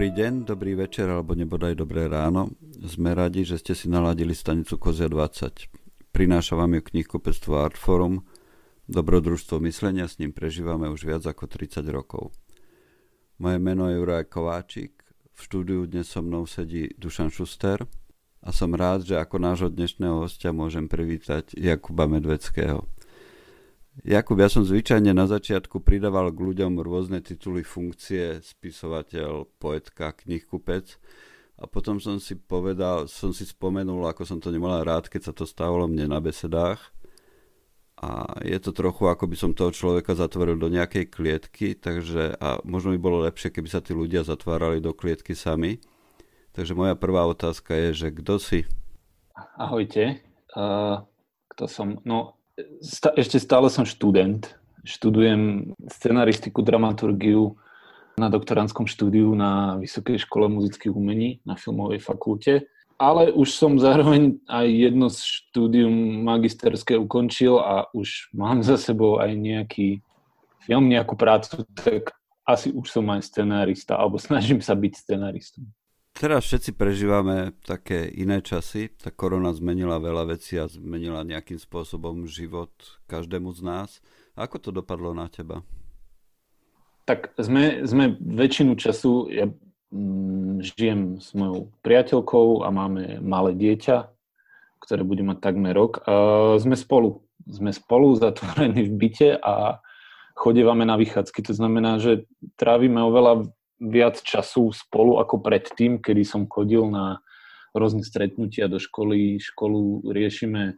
Dobrý deň, dobrý večer alebo nebodaj dobré ráno. Sme radi, že ste si naladili stanicu Kozia 20. Prináša vám ju knihkupectvo Artforum. Dobrodružstvo myslenia s ním prežívame už viac ako 30 rokov. Moje meno je Juraj Kováčik. V štúdiu dnes so mnou sedí Dušan Šuster a som rád, že ako nášho dnešného hostia môžem privítať Jakuba Medveckého. Jakub, ja som zvyčajne na začiatku pridával k ľuďom rôzne tituly funkcie, spisovateľ, poetka, knihkupec a potom som si povedal, som si spomenul, ako som to nemal rád, keď sa to stávalo mne na besedách a je to trochu, ako by som toho človeka zatvoril do nejakej klietky, takže a možno by bolo lepšie, keby sa tí ľudia zatvárali do klietky sami. Takže moja prvá otázka je, že kto si? Ahojte. Uh, kto som? No, ešte stále som študent. Študujem scenaristiku, dramaturgiu na doktorandskom štúdiu na Vysokej škole muzických umení na filmovej fakulte. Ale už som zároveň aj jedno štúdium magisterské ukončil a už mám za sebou aj nejaký film, nejakú prácu, tak asi už som aj scenárista, alebo snažím sa byť scenáristom. Teraz všetci prežívame také iné časy. Tá korona zmenila veľa vecí a zmenila nejakým spôsobom život každému z nás. Ako to dopadlo na teba? Tak sme, sme väčšinu času, ja mm, žijem s mojou priateľkou a máme malé dieťa, ktoré bude mať takmer rok. A sme spolu. Sme spolu zatvorení v byte a chodívame na vychádzky. To znamená, že trávime oveľa viac času spolu ako predtým, kedy som chodil na rôzne stretnutia do školy, školu riešime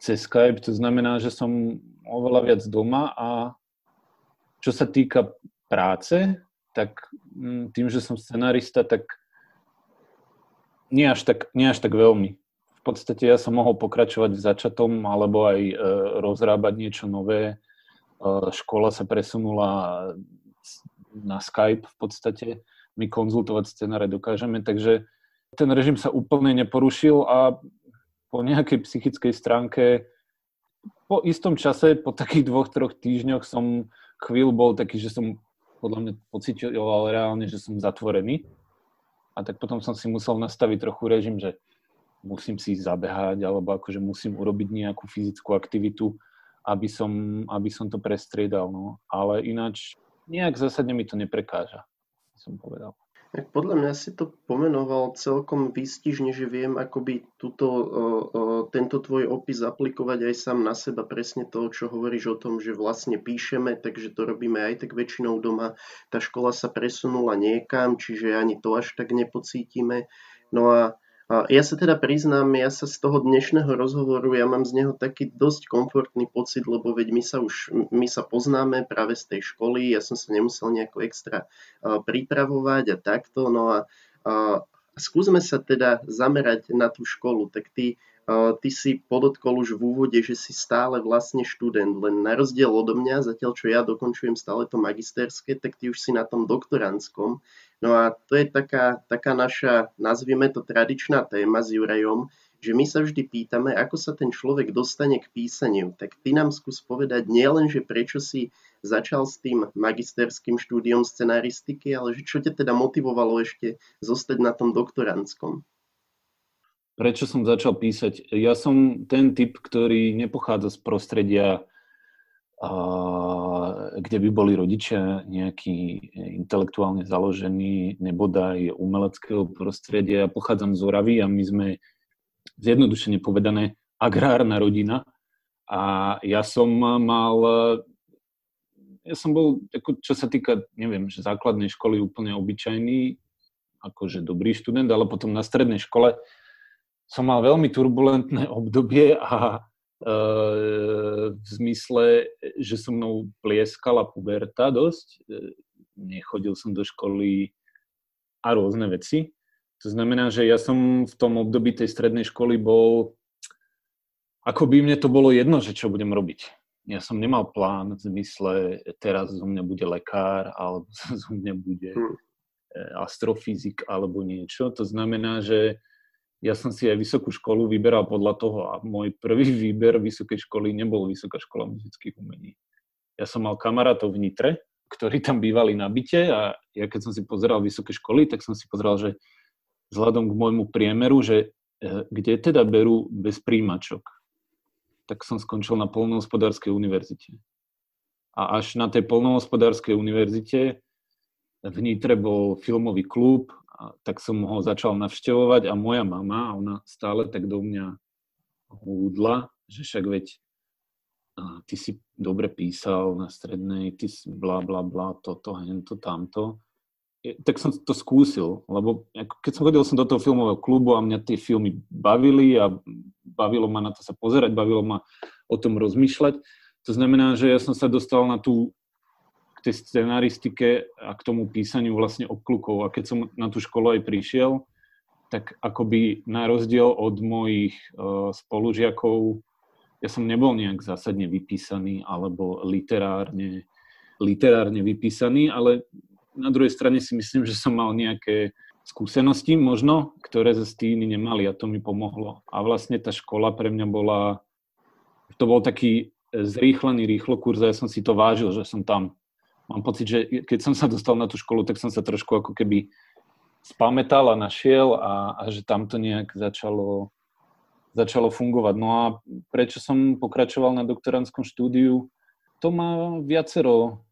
cez Skype, to znamená, že som oveľa viac doma a čo sa týka práce, tak mm, tým, že som scenarista, tak nie až tak, nie až tak veľmi. V podstate ja som mohol pokračovať v začatom alebo aj e, rozrábať niečo nové. E, škola sa presunula na Skype v podstate my konzultovať scenáre dokážeme, takže ten režim sa úplne neporušil a po nejakej psychickej stránke po istom čase, po takých dvoch, troch týždňoch som chvíľu bol taký, že som podľa mňa pocitoval reálne, že som zatvorený. A tak potom som si musel nastaviť trochu režim, že musím si zabehať alebo akože musím urobiť nejakú fyzickú aktivitu, aby som, aby som to prestriedal. No. Ale ináč nejak zásadne mi to neprekáža, som povedal. Podľa mňa si to pomenoval celkom výstižne, že viem akoby túto, tento tvoj opis aplikovať aj sám na seba, presne to, čo hovoríš o tom, že vlastne píšeme, takže to robíme aj tak väčšinou doma. Tá škola sa presunula niekam, čiže ani to až tak nepocítime. No a ja sa teda priznám, ja sa z toho dnešného rozhovoru, ja mám z neho taký dosť komfortný pocit, lebo veď my sa už, my sa poznáme práve z tej školy, ja som sa nemusel nejako extra pripravovať a takto, no a, a skúsme sa teda zamerať na tú školu, tak ty, ty si podotkol už v úvode, že si stále vlastne študent, len na rozdiel odo mňa, zatiaľ čo ja dokončujem stále to magisterské, tak ty už si na tom doktorandskom. No a to je taká, taká naša, nazvime to tradičná téma s Jurajom, že my sa vždy pýtame, ako sa ten človek dostane k písaniu. Tak ty nám skús povedať nielen, že prečo si začal s tým magisterským štúdiom scenaristiky, ale že čo ťa teda motivovalo ešte zostať na tom doktorandskom? Prečo som začal písať? Ja som ten typ, ktorý nepochádza z prostredia kde by boli rodičia nejaký intelektuálne založení, nebodaj umeleckého prostredia. Ja pochádzam z Oravy a my sme zjednodušene povedané agrárna rodina. A ja som mal, ja som bol, ako, čo sa týka, neviem, že základnej školy úplne obyčajný, akože dobrý študent, ale potom na strednej škole som mal veľmi turbulentné obdobie a v zmysle, že so mnou plieskala puberta dosť. E, nechodil som do školy a rôzne veci. To znamená, že ja som v tom období tej strednej školy bol, ako by mne to bolo jedno, že čo budem robiť. Ja som nemal plán v zmysle, teraz zo mňa bude lekár, alebo zo mňa bude hm. e, astrofyzik, alebo niečo. To znamená, že ja som si aj vysokú školu vyberal podľa toho a môj prvý výber vysokej školy nebol Vysoká škola muzických umení. Ja som mal kamarátov v Nitre ktorí tam bývali na byte a ja keď som si pozeral vysoké školy, tak som si pozeral, že vzhľadom k môjmu priemeru, že e, kde teda berú bez príjimačok, tak som skončil na polnohospodárskej univerzite. A až na tej polnohospodárskej univerzite v Nitre bol filmový klub, tak som ho začal navštevovať a moja mama, ona stále tak do mňa húdla, že však veď ty si dobre písal na strednej, ty si bla bla bla, toto, hento, tamto. Tak som to skúsil, lebo keď som chodil som do toho filmového klubu a mňa tie filmy bavili a bavilo ma na to sa pozerať, bavilo ma o tom rozmýšľať. To znamená, že ja som sa dostal na tú k tej scenaristike a k tomu písaniu vlastne obklukov. A keď som na tú školu aj prišiel, tak akoby na rozdiel od mojich uh, spolužiakov ja som nebol nejak zásadne vypísaný alebo literárne, literárne vypísaný, ale na druhej strane si myslím, že som mal nejaké skúsenosti možno, ktoré ze iní nemali a to mi pomohlo. A vlastne tá škola pre mňa bola, to bol taký zrýchlený rýchlo kurz a ja som si to vážil, že som tam. Mám pocit, že keď som sa dostal na tú školu, tak som sa trošku ako keby spametal a našiel a, a že tam to nejak začalo začalo fungovať. No a prečo som pokračoval na doktorantskom štúdiu? To má viacero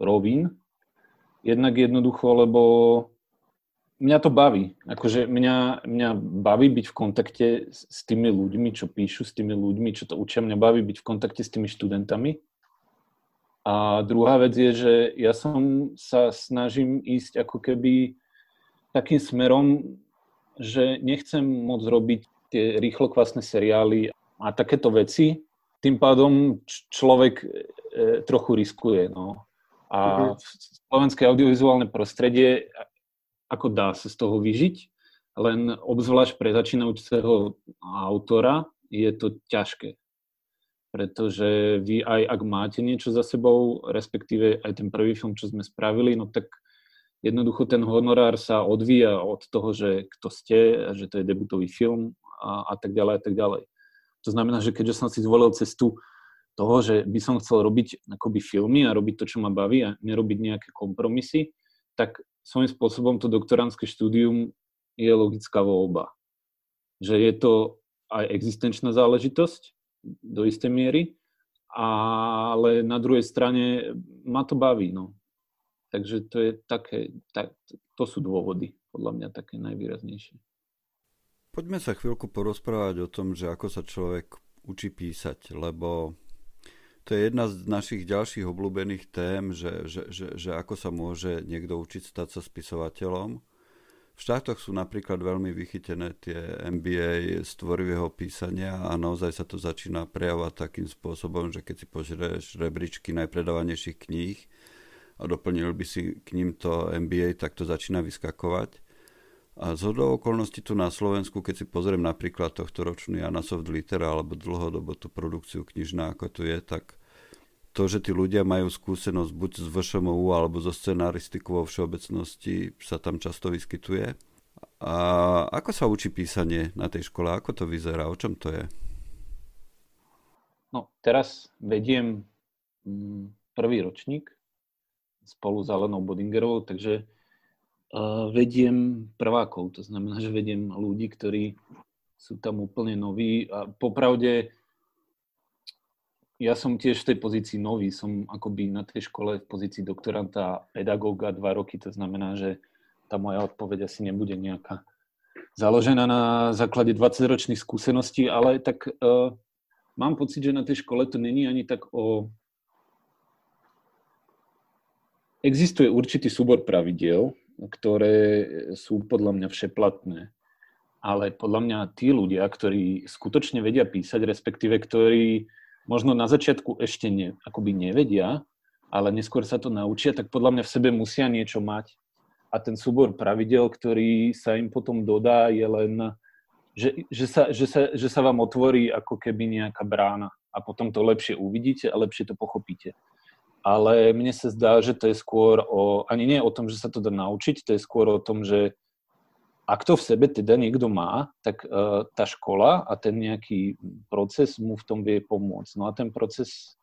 rovín. Jednak jednoducho, lebo mňa to baví. Akože mňa, mňa baví byť v kontakte s tými ľuďmi, čo píšu, s tými ľuďmi, čo to učia. Mňa baví byť v kontakte s tými študentami. A druhá vec je, že ja som sa snažím ísť ako keby takým smerom, že nechcem môcť robiť tie rýchlokvasné seriály a takéto veci, tým pádom človek e, trochu riskuje. No. A uh-huh. slovenské audiovizuálne prostredie, ako dá sa z toho vyžiť, len obzvlášť pre začínajúceho autora je to ťažké. Pretože vy aj ak máte niečo za sebou, respektíve aj ten prvý film, čo sme spravili, no tak jednoducho ten honorár sa odvíja od toho, že kto ste, že to je debutový film a, a tak ďalej a tak ďalej. To znamená, že keďže som si zvolil cestu toho, že by som chcel robiť akoby filmy a robiť to, čo ma baví a nerobiť nejaké kompromisy, tak svojím spôsobom to doktorantské štúdium je logická voľba. Že je to aj existenčná záležitosť do istej miery, ale na druhej strane ma to baví. No. Takže to je také, tak, to sú dôvody, podľa mňa také najvýraznejšie. Poďme sa chvíľku porozprávať o tom, že ako sa človek učí písať, lebo to je jedna z našich ďalších obľúbených tém, že, že, že, že ako sa môže niekto učiť stať sa spisovateľom. V štátoch sú napríklad veľmi vychytené tie MBA z tvorivého písania a naozaj sa to začína prejavovať takým spôsobom, že keď si požrieš rebríčky najpredávanejších kníh a doplnil by si k ním to MBA, tak to začína vyskakovať. A z okolností tu na Slovensku, keď si pozriem napríklad tohto ročný Anasoft Litera alebo dlhodobo tú produkciu knižná, ako tu je, tak to, že tí ľudia majú skúsenosť buď z VŠMU alebo zo scenaristiku vo všeobecnosti sa tam často vyskytuje. A ako sa učí písanie na tej škole? Ako to vyzerá? O čom to je? No, teraz vediem mm, prvý ročník spolu s Alenou Bodingerovou, takže vediem prvákov, to znamená, že vediem ľudí, ktorí sú tam úplne noví a popravde ja som tiež v tej pozícii nový, som akoby na tej škole v pozícii doktoranta pedagóga dva roky, to znamená, že tá moja odpoveď asi nebude nejaká založená na základe 20-ročných skúseností, ale tak uh, mám pocit, že na tej škole to není ani tak o... Existuje určitý súbor pravidiel, ktoré sú podľa mňa všeplatné. Ale podľa mňa tí ľudia, ktorí skutočne vedia písať, respektíve ktorí možno na začiatku ešte ne, akoby nevedia, ale neskôr sa to naučia, tak podľa mňa v sebe musia niečo mať. A ten súbor pravidel, ktorý sa im potom dodá, je len, že, že, sa, že, sa, že sa vám otvorí ako keby nejaká brána a potom to lepšie uvidíte a lepšie to pochopíte ale mne sa zdá, že to je skôr o, ani nie o tom, že sa to dá naučiť, to je skôr o tom, že ak to v sebe teda niekto má, tak uh, tá škola a ten nejaký proces mu v tom vie pomôcť. No a ten proces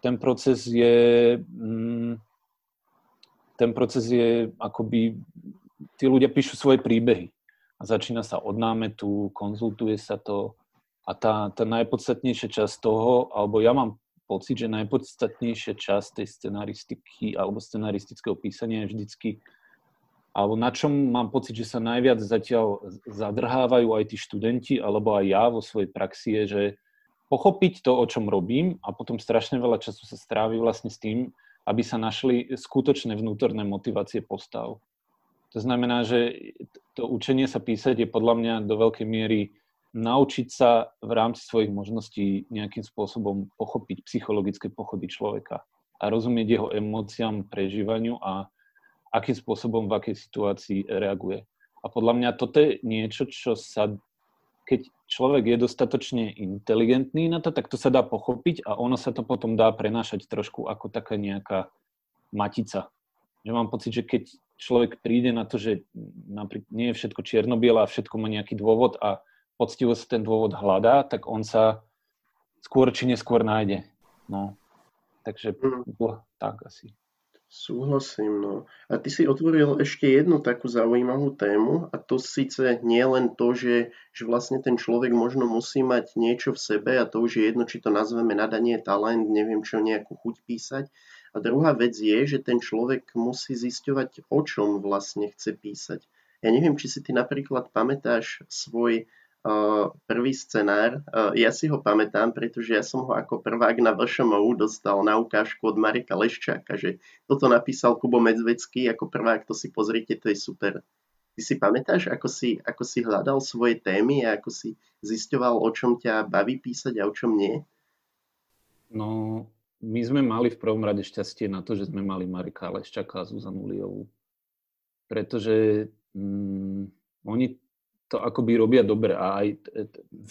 ten proces je mm, ten proces je akoby, tí ľudia píšu svoje príbehy a začína sa od námetu, konzultuje sa to a tá, tá najpodstatnejšia časť toho, alebo ja mám pocit, že najpodstatnejšia časť tej scenaristiky alebo scenaristického písania je vždycky alebo na čom mám pocit, že sa najviac zatiaľ zadrhávajú aj tí študenti, alebo aj ja vo svojej praxi, je, že pochopiť to, o čom robím a potom strašne veľa času sa strávi vlastne s tým, aby sa našli skutočné vnútorné motivácie postav. To znamená, že to učenie sa písať je podľa mňa do veľkej miery naučiť sa v rámci svojich možností nejakým spôsobom pochopiť psychologické pochody človeka a rozumieť jeho emóciám, prežívaniu a akým spôsobom v akej situácii reaguje. A podľa mňa toto je niečo, čo sa keď človek je dostatočne inteligentný na to, tak to sa dá pochopiť a ono sa to potom dá prenášať trošku ako taká nejaká matica. Že mám pocit, že keď človek príde na to, že napríklad nie je všetko čierno a všetko má nejaký dôvod a poctivo sa ten dôvod hľadá, tak on sa skôr či neskôr nájde. No. Takže mm. tak asi. Súhlasím, no. A ty si otvoril ešte jednu takú zaujímavú tému a to síce nie len to, že, že vlastne ten človek možno musí mať niečo v sebe a to už je jedno, či to nazveme nadanie, talent, neviem čo, nejakú chuť písať. A druhá vec je, že ten človek musí zisťovať, o čom vlastne chce písať. Ja neviem, či si ty napríklad pamätáš svoj prvý scenár. Ja si ho pamätám, pretože ja som ho ako prvák na VŠMU dostal na ukážku od Marika Leščáka, že toto napísal Kubo Medzvecký ako prvák, to si pozrite, to je super. Ty si pamätáš, ako si, ako si hľadal svoje témy a ako si zisťoval, o čom ťa baví písať a o čom nie? No, my sme mali v prvom rade šťastie na to, že sme mali Marika Leščaka a Zuzanu Liovú. Pretože mm, oni to akoby robia dobre. A aj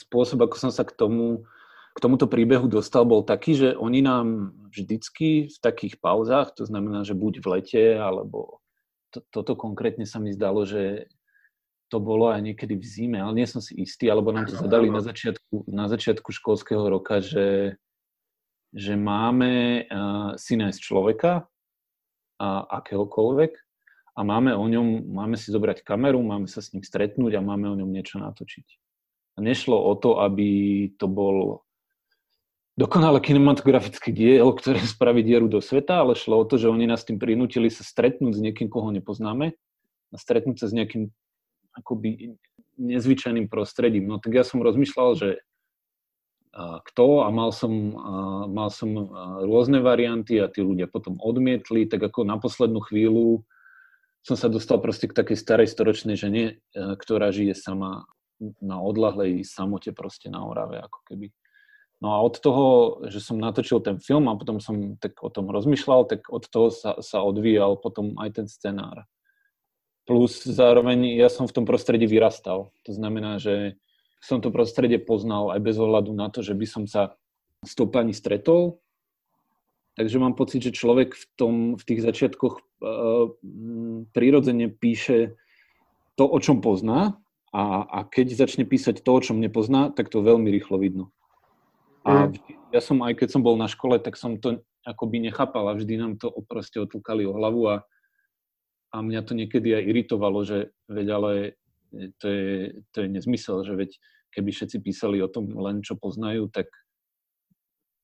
spôsob, ako som sa k tomu, k tomuto príbehu dostal, bol taký, že oni nám vždycky v takých pauzách, to znamená, že buď v lete, alebo to, toto konkrétne sa mi zdalo, že to bolo aj niekedy v zime, ale nie som si istý, alebo nám to zadali na začiatku, na začiatku školského roka, že, že máme uh, si nájsť človeka, uh, akéhokoľvek, a máme o ňom, máme si zobrať kameru, máme sa s ním stretnúť a máme o ňom niečo natočiť. A nešlo o to, aby to bol dokonale kinematografický diel, ktoré spraví dieru do sveta, ale šlo o to, že oni nás tým prinútili sa stretnúť s niekým, koho nepoznáme a stretnúť sa s nejakým akoby nezvyčajným prostredím. No tak ja som rozmýšľal, že kto a mal som, mal som rôzne varianty a tí ľudia potom odmietli, tak ako na poslednú chvíľu som sa dostal proste k takej starej storočnej žene, e, ktorá žije sama na odlahlej samote proste na Orave, ako keby. No a od toho, že som natočil ten film a potom som tak o tom rozmýšľal, tak od toho sa, sa odvíjal potom aj ten scenár. Plus zároveň ja som v tom prostredí vyrastal. To znamená, že som to prostredie poznal aj bez ohľadu na to, že by som sa s tou pani stretol, Takže mám pocit, že človek v, tom, v tých začiatkoch uh, prirodzene píše to, o čom pozná a, a keď začne písať to, o čom nepozná, tak to veľmi rýchlo vidno. A mm. ja som aj keď som bol na škole, tak som to akoby nechápal a vždy nám to proste otlkali o hlavu a, a mňa to niekedy aj iritovalo, že veď ale to je, to je nezmysel, že veď keby všetci písali o tom len, čo poznajú, tak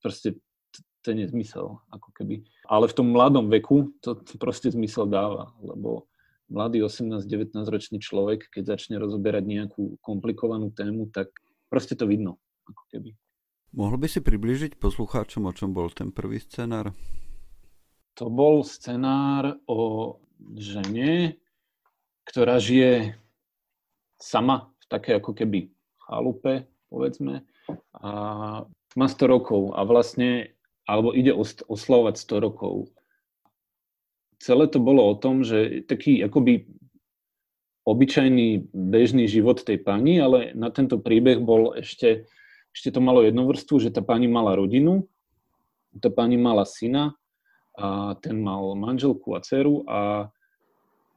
proste to je nezmysel, ako keby. Ale v tom mladom veku to, proste zmysel dáva, lebo mladý 18-19 ročný človek, keď začne rozoberať nejakú komplikovanú tému, tak proste to vidno, ako keby. Mohol by si približiť poslucháčom, o čom bol ten prvý scenár? To bol scenár o žene, ktorá žije sama v také ako keby chalupe, povedzme, a má 100 rokov a vlastne alebo ide oslavovať 100 rokov. Celé to bolo o tom, že taký akoby obyčajný bežný život tej pani, ale na tento príbeh bol ešte, ešte to malo jednu vrstvu, že tá pani mala rodinu, tá pani mala syna a ten mal manželku a dceru a,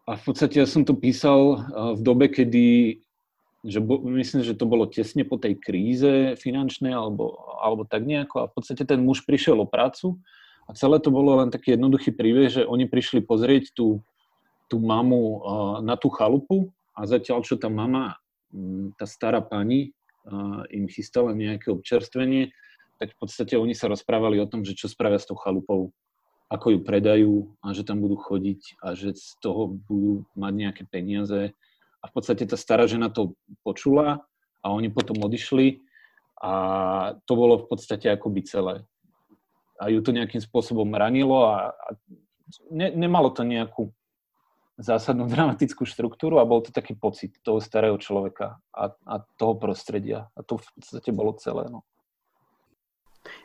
a v podstate ja som to písal v dobe, kedy že bo, myslím, že to bolo tesne po tej kríze finančnej alebo, alebo tak nejako a v podstate ten muž prišiel o prácu a celé to bolo len taký jednoduchý príbeh, že oni prišli pozrieť tú, tú mamu uh, na tú chalupu a zatiaľ, čo tá mama, um, tá stará pani uh, im chystala nejaké občerstvenie, tak v podstate oni sa rozprávali o tom, že čo spravia s tou chalupou ako ju predajú a že tam budú chodiť a že z toho budú mať nejaké peniaze. V podstate tá stará žena to počula a oni potom odišli a to bolo v podstate akoby celé. A ju to nejakým spôsobom ranilo a, a ne, nemalo to nejakú zásadnú dramatickú štruktúru a bol to taký pocit toho starého človeka a, a toho prostredia. A to v podstate bolo celé. No.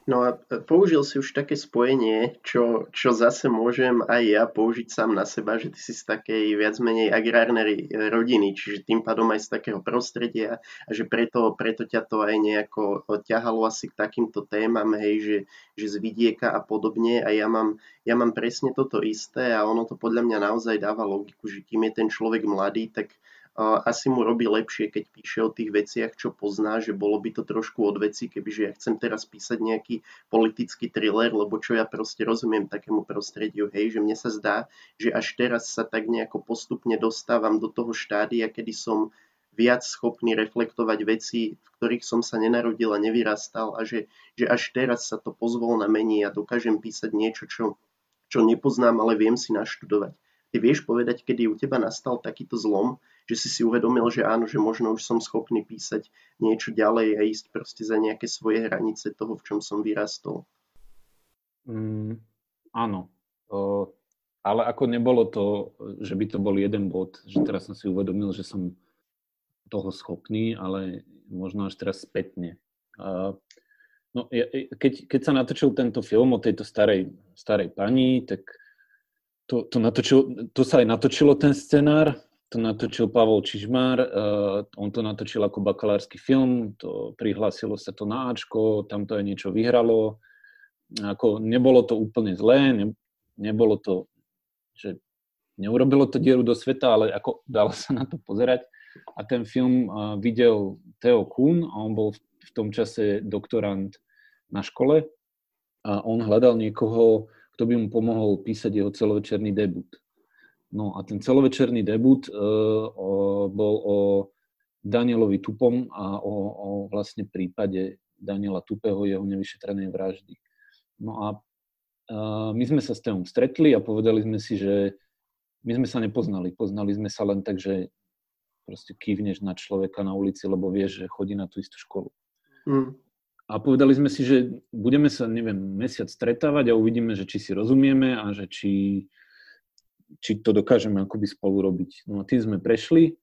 No a použil si už také spojenie, čo, čo zase môžem aj ja použiť sám na seba, že ty si z takej viac menej agrárnej rodiny, čiže tým pádom aj z takého prostredia a že preto, preto ťa to aj nejako ťahalo asi k takýmto témam, hej, že, že z vidieka a podobne. A ja mám, ja mám presne toto isté a ono to podľa mňa naozaj dáva logiku, že kým je ten človek mladý, tak asi mu robí lepšie, keď píše o tých veciach, čo pozná, že bolo by to trošku od veci, kebyže ja chcem teraz písať nejaký politický thriller, lebo čo ja proste rozumiem takému prostrediu, hej, že mne sa zdá, že až teraz sa tak nejako postupne dostávam do toho štádia, kedy som viac schopný reflektovať veci, v ktorých som sa nenarodil a nevyrastal a že, že až teraz sa to pozvolna mení a dokážem písať niečo, čo, čo nepoznám, ale viem si naštudovať. Ty vieš povedať, kedy u teba nastal takýto zlom, že si si uvedomil, že áno, že možno už som schopný písať niečo ďalej a ísť proste za nejaké svoje hranice toho, v čom som vyrastol. Mm, áno. O, ale ako nebolo to, že by to bol jeden bod, že teraz som si uvedomil, že som toho schopný, ale možno až teraz spätne. A, no, ja, keď, keď sa natočil tento film o tejto starej, starej pani, tak to, to, natočil, to sa aj natočilo ten scenár, to natočil Pavol Čižmár, uh, on to natočil ako bakalársky film, to prihlásilo sa to na Ačko, tam to aj niečo vyhralo. Ako, nebolo to úplne zlé, ne, nebolo to, že neurobilo to dieru do sveta, ale ako dalo sa na to pozerať. A ten film uh, videl Theo Kuhn a on bol v, v tom čase doktorant na škole a on hľadal niekoho, kto by mu pomohol písať jeho celovečerný debut. No a ten celovečerný debut uh, o, bol o Danielovi Tupom a o, o vlastne prípade Daniela Tupého, jeho nevyšetrenej vraždy. No a uh, my sme sa s tým stretli a povedali sme si, že my sme sa nepoznali. Poznali sme sa len tak, že proste kývneš na človeka na ulici, lebo vieš, že chodí na tú istú školu. Mm. A povedali sme si, že budeme sa, neviem, mesiac stretávať a uvidíme, že či si rozumieme a že či či to dokážeme akoby spolu robiť. No a tým sme prešli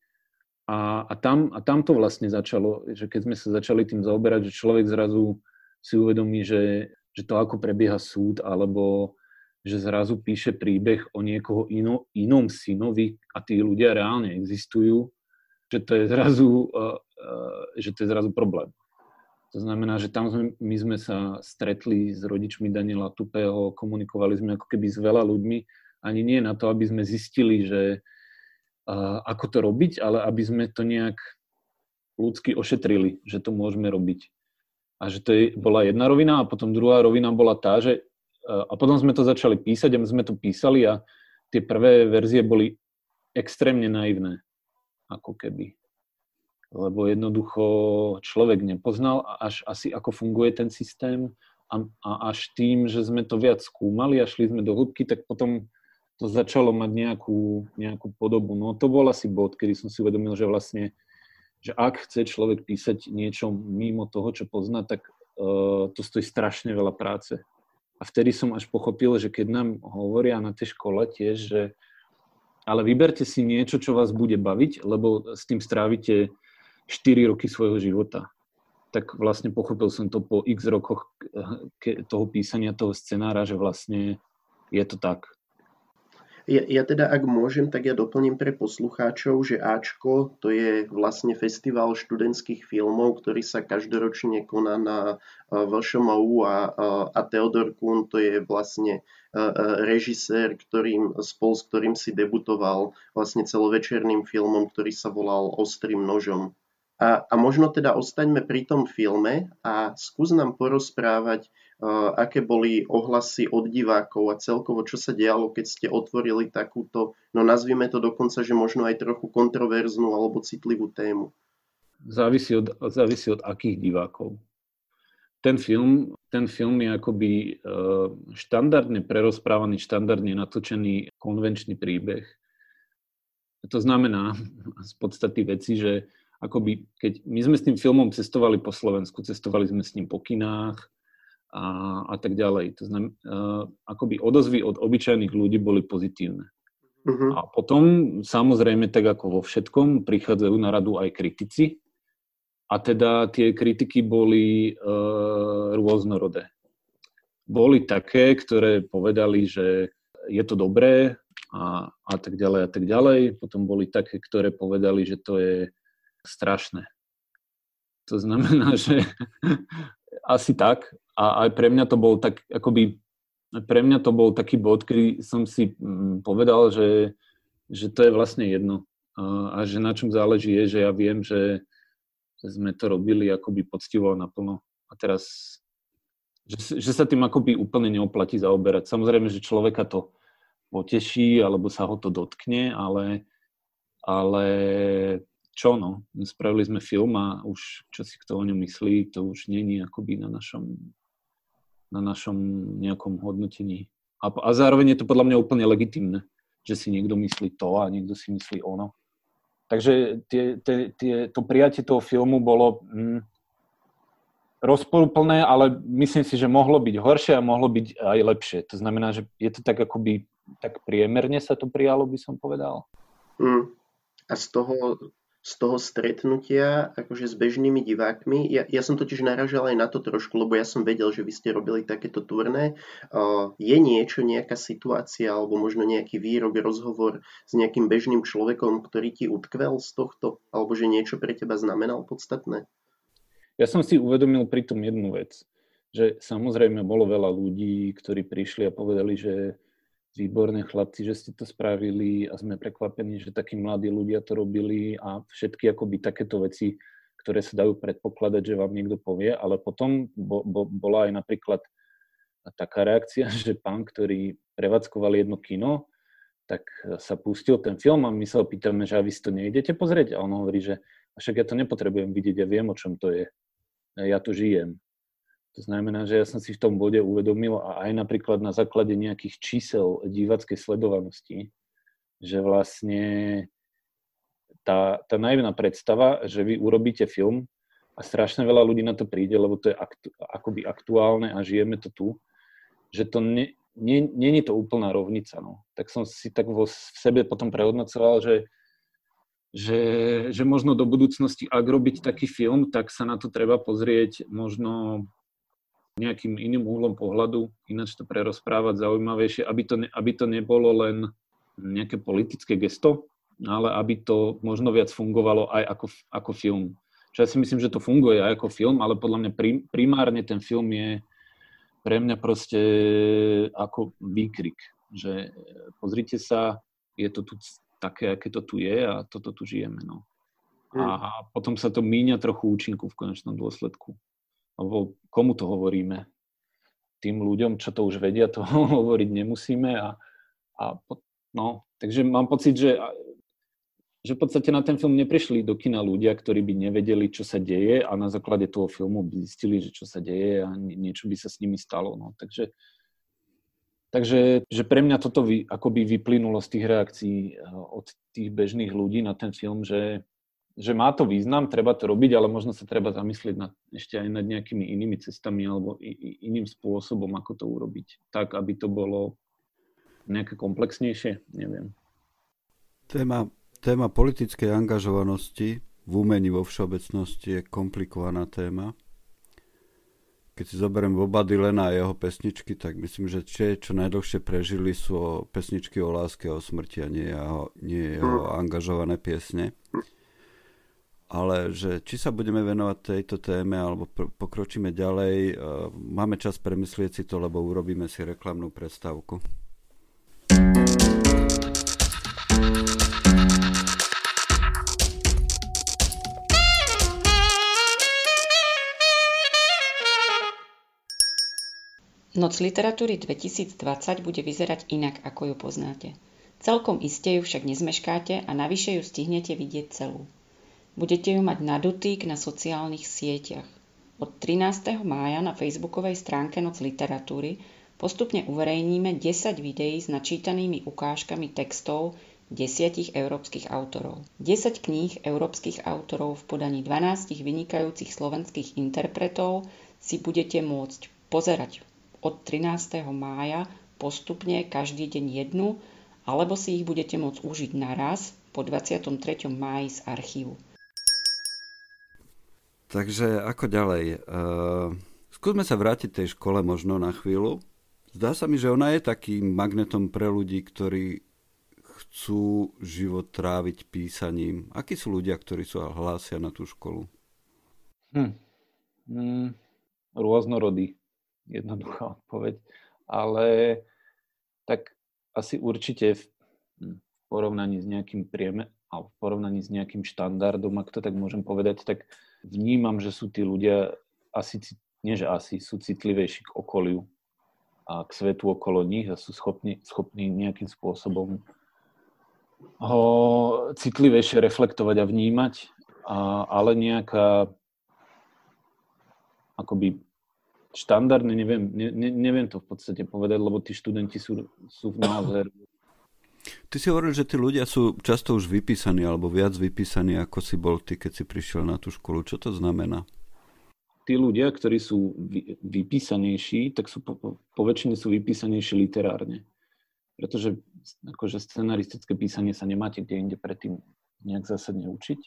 a, a, tam, a tam to vlastne začalo, že keď sme sa začali tým zaoberať, že človek zrazu si uvedomí, že, že to ako prebieha súd, alebo že zrazu píše príbeh o niekoho ino, inom synovi a tí ľudia reálne existujú, že to je zrazu, uh, uh, že to je zrazu problém. To znamená, že tam sme, my sme sa stretli s rodičmi Daniela Tupého, komunikovali sme ako keby s veľa ľuďmi ani nie na to, aby sme zistili, že uh, ako to robiť, ale aby sme to nejak ľudsky ošetrili, že to môžeme robiť. A že to je, bola jedna rovina a potom druhá rovina bola tá, že uh, a potom sme to začali písať a my sme to písali a tie prvé verzie boli extrémne naivné, ako keby. Lebo jednoducho človek nepoznal až asi ako funguje ten systém a, a až tým, že sme to viac skúmali a šli sme do hĺbky, tak potom to začalo mať nejakú, nejakú podobu. No to bol asi bod, kedy som si uvedomil, že vlastne, že ak chce človek písať niečo mimo toho, čo pozná, tak uh, to stojí strašne veľa práce. A vtedy som až pochopil, že keď nám hovoria na tej škole tiež, že ale vyberte si niečo, čo vás bude baviť, lebo s tým strávite 4 roky svojho života. Tak vlastne pochopil som to po x rokoch eh, toho písania toho scenára, že vlastne je to tak ja, ja teda, ak môžem, tak ja doplním pre poslucháčov, že Ačko to je vlastne festival študentských filmov, ktorý sa každoročne koná na VŠMU a, a Theodor Kuhn to je vlastne režisér, ktorým, spol s ktorým si debutoval vlastne celovečerným filmom, ktorý sa volal Ostrým nožom. A, a možno teda ostaňme pri tom filme a skús nám porozprávať, aké boli ohlasy od divákov a celkovo, čo sa dialo, keď ste otvorili takúto, no nazvime to dokonca, že možno aj trochu kontroverznú alebo citlivú tému. Závisí od, závisí od akých divákov. Ten film, ten film je akoby uh, štandardne prerozprávaný, štandardne natočený konvenčný príbeh. To znamená z podstaty veci, že akoby, keď my sme s tým filmom cestovali po Slovensku, cestovali sme s ním po kinách a, a tak ďalej. To znamená, uh, akoby odozvy od obyčajných ľudí boli pozitívne. Uh-huh. A potom, samozrejme, tak ako vo všetkom, prichádzajú na radu aj kritici. A teda tie kritiky boli uh, rôznorodé. Boli také, ktoré povedali, že je to dobré a, a tak ďalej a tak ďalej. Potom boli také, ktoré povedali, že to je strašné. To znamená, že asi tak. A aj pre mňa to bol tak, akoby, pre mňa to bol taký bod, kedy som si mm, povedal, že, že to je vlastne jedno. A, a že na čom záleží je, že ja viem, že, sme to robili akoby poctivo a naplno. A teraz, že, že sa tým akoby úplne neoplatí zaoberať. Samozrejme, že človeka to poteší, alebo sa ho to dotkne, ale, ale čo no, spravili sme film a už čo si kto o ňom myslí, to už není akoby na našom, na našom nejakom hodnotení. A, a zároveň je to podľa mňa úplne legitimné, že si niekto myslí to a niekto si myslí ono. Takže tie, tie, tie, to prijatie toho filmu bolo hm, rozporúplné, ale myslím si, že mohlo byť horšie a mohlo byť aj lepšie. To znamená, že je to tak akoby, tak priemerne sa to prijalo, by som povedal. Mm. A z toho, z toho stretnutia akože s bežnými divákmi. Ja, ja som totiž naražal aj na to trošku, lebo ja som vedel, že vy ste robili takéto turné. Je niečo, nejaká situácia alebo možno nejaký výrok, rozhovor s nejakým bežným človekom, ktorý ti utkvel z tohto? Alebo že niečo pre teba znamenal podstatné? Ja som si uvedomil pri tom jednu vec, že samozrejme bolo veľa ľudí, ktorí prišli a povedali, že výborné chlapci, že ste to spravili a sme prekvapení, že takí mladí ľudia to robili a všetky akoby takéto veci, ktoré sa dajú predpokladať, že vám niekto povie, ale potom bo, bo, bola aj napríklad taká reakcia, že pán, ktorý prevádzkoval jedno kino, tak sa pustil ten film a my sa ho pýtame, že a vy si to nejdete pozrieť? A on hovorí, že však ja to nepotrebujem vidieť, ja viem, o čom to je. Ja to žijem. To znamená, že ja som si v tom bode uvedomil a aj napríklad na základe nejakých čísel divackej sledovanosti, že vlastne tá, tá naivná predstava, že vy urobíte film a strašne veľa ľudí na to príde, lebo to je aktu, akoby aktuálne a žijeme to tu, že to nie, nie, nie je to úplná rovnica. No. Tak som si tak vo, v sebe potom prehodnocoval, že, že, že možno do budúcnosti, ak robiť taký film, tak sa na to treba pozrieť možno nejakým iným úhlom pohľadu, ináč to prerozprávať zaujímavejšie, aby to, ne, aby to nebolo len nejaké politické gesto, ale aby to možno viac fungovalo aj ako, ako film. Čo ja si myslím, že to funguje aj ako film, ale podľa mňa prim, primárne ten film je pre mňa proste ako výkrik, že pozrite sa, je to tu také, aké to tu je a toto tu žijeme. No. A hm. potom sa to míňa trochu účinku v konečnom dôsledku. Lebo komu to hovoríme? Tým ľuďom, čo to už vedia, to hovoriť nemusíme. A, a no, takže mám pocit, že, že v podstate na ten film neprišli do kina ľudia, ktorí by nevedeli, čo sa deje a na základe toho filmu by zistili, že čo sa deje a niečo by sa s nimi stalo. No. Takže, takže že pre mňa toto vy, akoby vyplynulo z tých reakcií eh, od tých bežných ľudí na ten film, že, že má to význam, treba to robiť, ale možno sa treba zamyslieť nad, ešte aj nad nejakými inými cestami alebo i, i, iným spôsobom, ako to urobiť, tak, aby to bolo nejaké komplexnejšie, neviem. Téma, téma politickej angažovanosti v umení vo všeobecnosti je komplikovaná téma. Keď si zoberiem Boba Dylana a jeho pesničky, tak myslím, že tie, čo najdlhšie prežili, sú pesničky o láske a o smrti a nie jeho, nie jeho angažované piesne ale že či sa budeme venovať tejto téme alebo pr- pokročíme ďalej, e, máme čas premyslieť si to, lebo urobíme si reklamnú prestávku. Noc literatúry 2020 bude vyzerať inak, ako ju poznáte. Celkom iste ju však nezmeškáte a navyše ju stihnete vidieť celú. Budete ju mať na dotyk na sociálnych sieťach. Od 13. mája na facebookovej stránke Noc literatúry postupne uverejníme 10 videí s načítanými ukážkami textov desiatich európskych autorov. 10 kníh európskych autorov v podaní 12 vynikajúcich slovenských interpretov si budete môcť pozerať od 13. mája postupne každý deň jednu, alebo si ich budete môcť užiť naraz po 23. máji z archívu. Takže ako ďalej? Uh, skúsme sa vrátiť tej škole možno na chvíľu. Zdá sa mi, že ona je takým magnetom pre ľudí, ktorí chcú život tráviť písaním. Akí sú ľudia, ktorí sa hlásia na tú školu? Hm. Mm, rôznorodý jednoduchá odpoveď, ale tak asi určite v, hm, v porovnaní s nejakým prieme, alebo v porovnaní s nejakým štandardom, ak to tak môžem povedať, tak vnímam, že sú tí ľudia asi, nie že asi, sú citlivejší k okoliu a k svetu okolo nich a sú schopní, schopní nejakým spôsobom ho citlivejšie reflektovať a vnímať, a, ale nejaká akoby štandardne, neviem, ne, ne, neviem to v podstate povedať, lebo tí študenti sú, sú názer. Ty si hovoril, že tí ľudia sú často už vypísaní alebo viac vypísaní, ako si bol ty, keď si prišiel na tú školu. Čo to znamená? Tí ľudia, ktorí sú vy, vypísanejší, tak sú po, po väčšine sú vypísanejší literárne. Pretože akože scenaristické písanie sa nemáte kde inde predtým nejak zásadne učiť.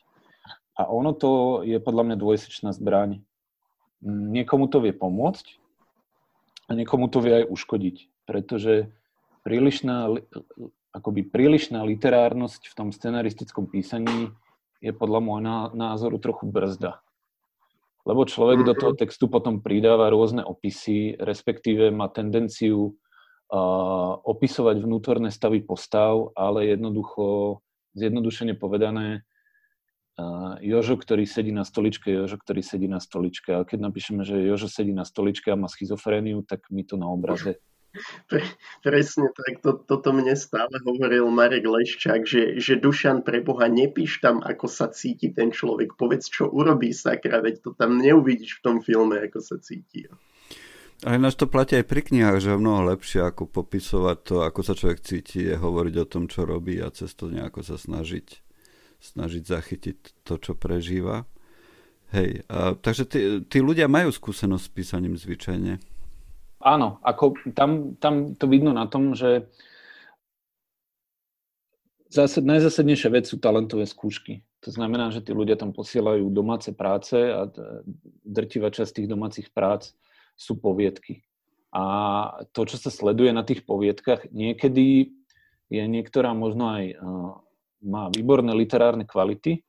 A ono to je podľa mňa dvojsečná zbraň niekomu to vie pomôcť a niekomu to vie aj uškodiť, pretože prílišná, akoby prílišná literárnosť v tom scenaristickom písaní je podľa môjho názoru trochu brzda. Lebo človek do toho textu potom pridáva rôzne opisy, respektíve má tendenciu uh, opisovať vnútorné stavy postav, ale jednoducho, zjednodušene povedané, Jožo, ktorý sedí na stoličke, Jožo, ktorý sedí na stoličke. A keď napíšeme, že Jožo sedí na stoličke a má schizofréniu, tak mi to na obraze Pre, presne tak, to, toto mne stále hovoril Marek Leščák, že, že Dušan pre Boha nepíš tam, ako sa cíti ten človek, povedz, čo urobí sakra, veď to tam neuvidíš v tom filme, ako sa cíti. Ale nás to platí aj pri knihách, že je mnoho lepšie ako popisovať to, ako sa človek cíti, je hovoriť o tom, čo robí a cez to nejako sa snažiť snažiť zachytiť to, čo prežíva. Hej, a, takže tí, tí ľudia majú skúsenosť s písaním zvyčajne. Áno, ako tam, tam to vidno na tom, že zásad, najzásadnejšia vec sú talentové skúšky. To znamená, že tí ľudia tam posielajú domáce práce a drtivá časť tých domácich prác sú poviedky. A to, čo sa sleduje na tých poviedkach, niekedy je niektorá možno aj má výborné literárne kvality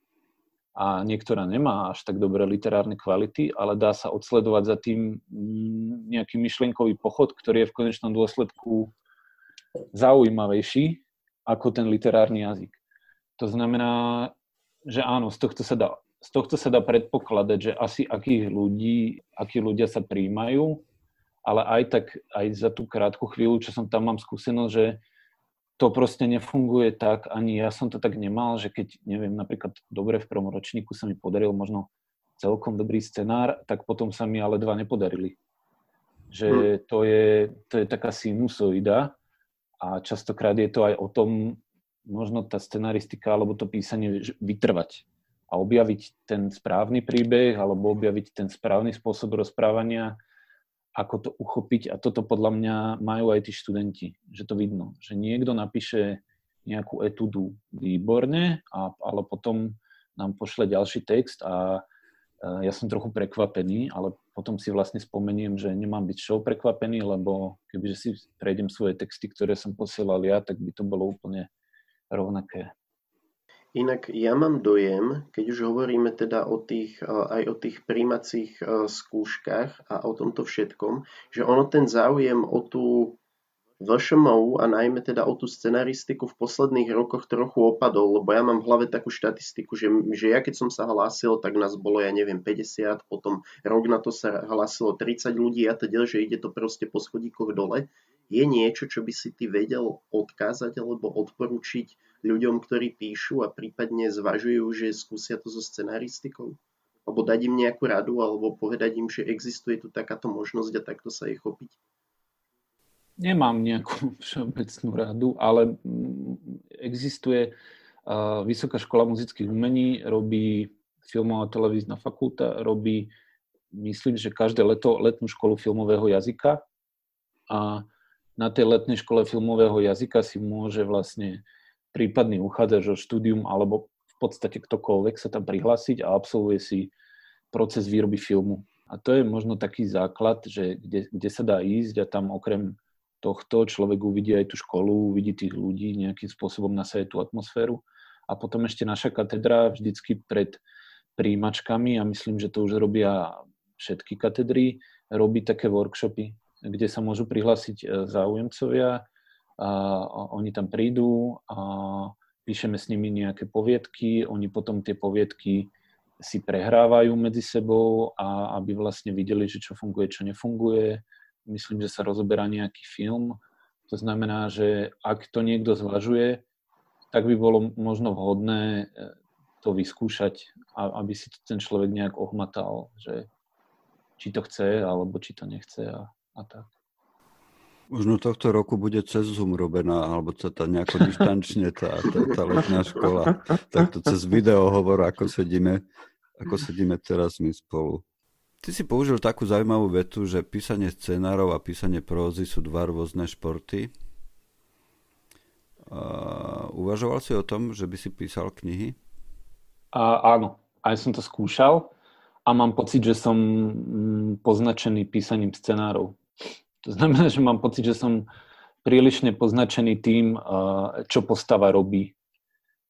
a niektorá nemá až tak dobré literárne kvality, ale dá sa odsledovať za tým mm, nejaký myšlienkový pochod, ktorý je v konečnom dôsledku zaujímavejší ako ten literárny jazyk. To znamená, že áno, z tohto sa dá, z tohto sa dá predpokladať, že asi akých ľudí, akí ľudia sa príjmajú, ale aj tak, aj za tú krátku chvíľu, čo som tam mám skúsenosť, že to proste nefunguje tak, ani ja som to tak nemal, že keď, neviem, napríklad dobre v prvom ročníku sa mi podaril možno celkom dobrý scenár, tak potom sa mi ale dva nepodarili. Že hm. to je, to je taká sinusoida a častokrát je to aj o tom, možno tá scenaristika alebo to písanie vytrvať a objaviť ten správny príbeh alebo objaviť ten správny spôsob rozprávania ako to uchopiť a toto podľa mňa majú aj tí študenti, že to vidno, že niekto napíše nejakú etudu výborne, a, ale potom nám pošle ďalší text a, a ja som trochu prekvapený, ale potom si vlastne spomeniem, že nemám byť show prekvapený, lebo kebyže si prejdem svoje texty, ktoré som posielal ja, tak by to bolo úplne rovnaké. Inak ja mám dojem, keď už hovoríme teda o tých, aj o tých príjmacích skúškach a o tomto všetkom, že ono ten záujem o tú VŠMU a najmä teda o tú scenaristiku v posledných rokoch trochu opadol, lebo ja mám v hlave takú štatistiku, že, že ja keď som sa hlásil, tak nás bolo, ja neviem, 50, potom rok na to sa hlásilo 30 ľudí a teda, že ide to proste po schodíkoch dole. Je niečo, čo by si ty vedel odkázať alebo odporučiť ľuďom, ktorí píšu a prípadne zvažujú, že skúsia to so scenaristikou? Alebo dať im nejakú radu, alebo povedať im, že existuje tu takáto možnosť a takto sa ich chopiť? Nemám nejakú všeobecnú radu, ale mm, existuje Vysoká škola muzických umení, robí filmová televízna fakulta, robí, myslím, že každé leto letnú školu filmového jazyka a na tej letnej škole filmového jazyka si môže vlastne prípadný uchádzač o štúdium alebo v podstate ktokoľvek sa tam prihlásiť a absolvuje si proces výroby filmu. A to je možno taký základ, že kde, kde sa dá ísť a tam okrem tohto človek uvidí aj tú školu, uvidí tých ľudí, nejakým spôsobom nasaje tú atmosféru. A potom ešte naša katedra vždycky pred príjimačkami, a myslím, že to už robia všetky katedry, robí také workshopy, kde sa môžu prihlásiť e, záujemcovia, oni tam prídu a píšeme s nimi nejaké poviedky, oni potom tie poviedky si prehrávajú medzi sebou a aby vlastne videli, že čo funguje, čo nefunguje, myslím, že sa rozoberá nejaký film. To znamená, že ak to niekto zvažuje, tak by bolo možno vhodné e, to vyskúšať, aby si to ten človek nejak ohmatal, že či to chce, alebo či to nechce a, a tak. Možno tohto roku bude cez Zoom robená, alebo sa tá nejako dištančne tá, tá, tá letná škola. Takto cez video hovor, ako sedíme, ako sedíme teraz my spolu. Ty si použil takú zaujímavú vetu, že písanie scenárov a písanie prózy sú dva rôzne športy. Uh, uvažoval si o tom, že by si písal knihy? A, áno, aj som to skúšal a mám pocit, že som mm, poznačený písaním scenárov. To znamená, že mám pocit, že som prílišne poznačený tým, uh, čo postava robí.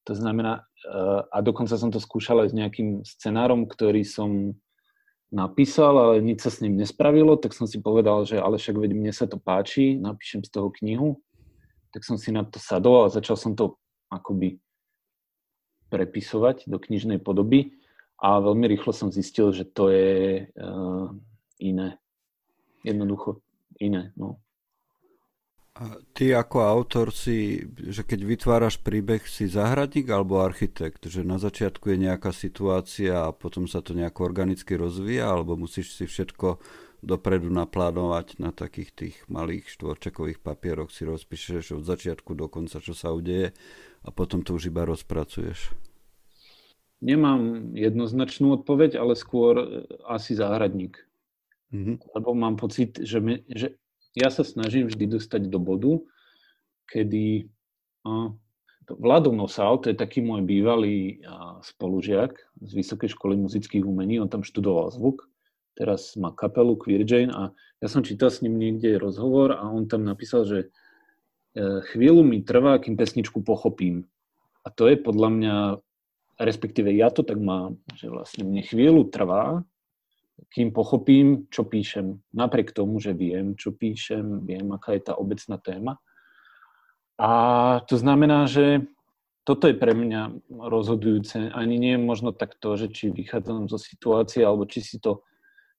To znamená, uh, a dokonca som to skúšal aj s nejakým scenárom, ktorý som napísal, ale nič sa s ním nespravilo, tak som si povedal, že ale však veď mne sa to páči, napíšem z toho knihu. Tak som si na to sadol a začal som to akoby prepisovať do knižnej podoby a veľmi rýchlo som zistil, že to je uh, iné. Jednoducho iné. No. A ty ako autor si, že keď vytváraš príbeh, si zahradník alebo architekt? Že na začiatku je nejaká situácia a potom sa to nejako organicky rozvíja, alebo musíš si všetko dopredu naplánovať na takých tých malých štvorčekových papieroch si rozpíšeš od začiatku do konca, čo sa udeje a potom to už iba rozpracuješ? Nemám jednoznačnú odpoveď, ale skôr e, asi záhradník. Mm-hmm. Lebo mám pocit, že, me, že ja sa snažím vždy dostať do bodu, kedy a, to Vlado Nosal, to je taký môj bývalý a, spolužiak z Vysokej školy muzických umení, on tam študoval zvuk, teraz má kapelu Queer Jane a ja som čítal s ním niekde rozhovor a on tam napísal, že e, chvíľu mi trvá, kým pesničku pochopím. A to je podľa mňa, respektíve ja to tak mám, že vlastne mne chvíľu trvá, kým pochopím, čo píšem. Napriek tomu, že viem, čo píšem, viem, aká je tá obecná téma. A to znamená, že toto je pre mňa rozhodujúce. Ani nie je možno tak to, že či vychádzam zo situácie, alebo či si to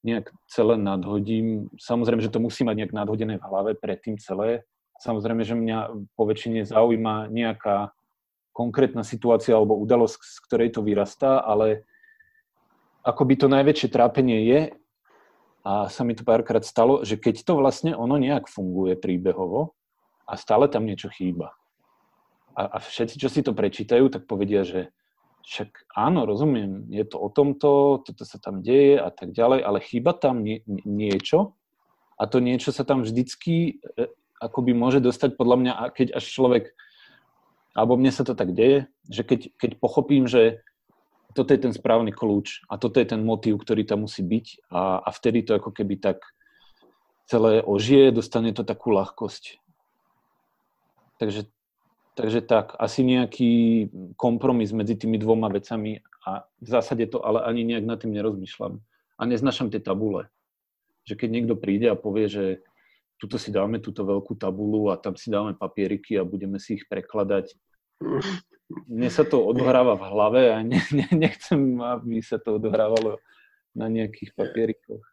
nejak celé nadhodím. Samozrejme, že to musí mať nejak nadhodené v hlave predtým celé. Samozrejme, že mňa po väčšine zaujíma nejaká konkrétna situácia alebo udalosť, z ktorej to vyrastá, ale akoby to najväčšie trápenie je, a sa mi to párkrát stalo, že keď to vlastne ono nejak funguje príbehovo a stále tam niečo chýba. A, a všetci, čo si to prečítajú, tak povedia, že však áno, rozumiem, je to o tomto, toto sa tam deje a tak ďalej, ale chýba tam nie, niečo a to niečo sa tam vždycky e, akoby môže dostať podľa mňa, keď až človek, alebo mne sa to tak deje, že keď, keď pochopím, že toto je ten správny kľúč a toto je ten motív, ktorý tam musí byť a, a vtedy to ako keby tak celé ožije, dostane to takú ľahkosť. Takže, takže tak, asi nejaký kompromis medzi tými dvoma vecami a v zásade to ale ani nejak nad tým nerozmýšľam. A neznašam tie tabule. Že keď niekto príde a povie, že tuto si dáme túto veľkú tabulu a tam si dáme papieriky a budeme si ich prekladať. Mne sa to odohráva v hlave a ne, ne, nechcem, aby sa to odohrávalo na nejakých papierikoch.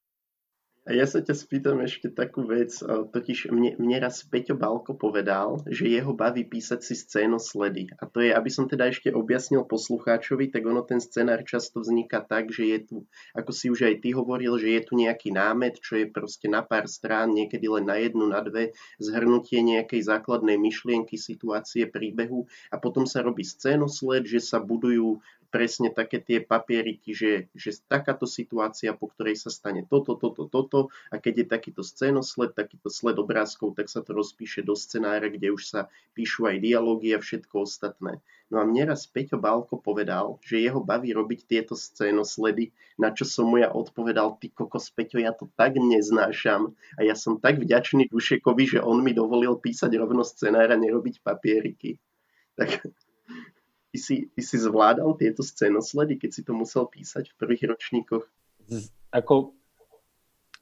A ja sa ťa spýtam ešte takú vec, totiž mne, mne raz Peťo Balko povedal, že jeho baví písať si scénosledy. A to je, aby som teda ešte objasnil poslucháčovi, tak ono ten scenár často vzniká tak, že je tu, ako si už aj ty hovoril, že je tu nejaký námet, čo je proste na pár strán, niekedy len na jednu, na dve, zhrnutie nejakej základnej myšlienky, situácie, príbehu a potom sa robí scénosled, že sa budujú presne také tie papieriky, že, že takáto situácia, po ktorej sa stane toto, toto, toto a keď je takýto scénosled, takýto sled obrázkov, tak sa to rozpíše do scenára, kde už sa píšu aj dialógy a všetko ostatné. No a mne raz Peťo Balko povedal, že jeho baví robiť tieto scénosledy, na čo som mu ja odpovedal, ty kokos Peťo, ja to tak neznášam a ja som tak vďačný Dušekovi, že on mi dovolil písať rovno scenára, nerobiť papieriky. Tak Ty si, ty si zvládal tieto scénosledy, keď si to musel písať v prvých ročníkoch? Z, ako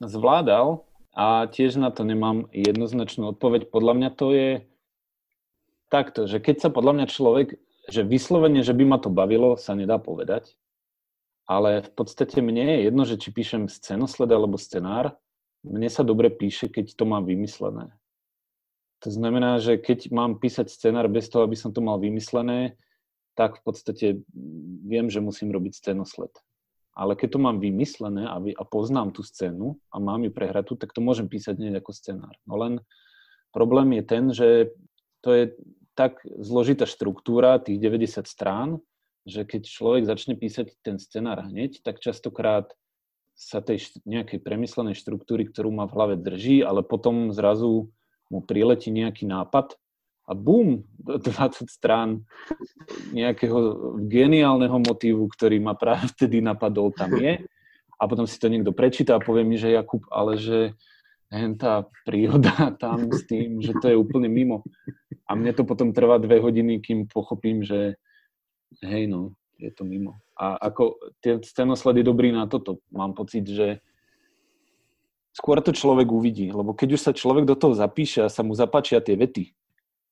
zvládal a tiež na to nemám jednoznačnú odpoveď. Podľa mňa to je takto, že keď sa podľa mňa človek, že vyslovene, že by ma to bavilo, sa nedá povedať. Ale v podstate mne je jedno, že či píšem scénosled alebo scenár, mne sa dobre píše, keď to mám vymyslené. To znamená, že keď mám písať scenár bez toho, aby som to mal vymyslené, tak v podstate viem, že musím robiť scénosled. Ale keď to mám vymyslené a, vy, a poznám tú scénu a mám ju prehratú, tak to môžem písať hneď ako scenár. No len problém je ten, že to je tak zložitá štruktúra tých 90 strán, že keď človek začne písať ten scenár hneď, tak častokrát sa tej nejakej premyslenej štruktúry, ktorú má v hlave drží, ale potom zrazu mu priletí nejaký nápad a bum, 20 strán nejakého geniálneho motívu, ktorý ma práve vtedy napadol, tam je. A potom si to niekto prečíta a povie mi, že Jakub, ale že tá príroda tam s tým, že to je úplne mimo. A mne to potom trvá dve hodiny, kým pochopím, že hej no, je to mimo. A ako tie scénosledy dobrý na toto. Mám pocit, že skôr to človek uvidí, lebo keď už sa človek do toho zapíše a sa mu zapáčia tie vety,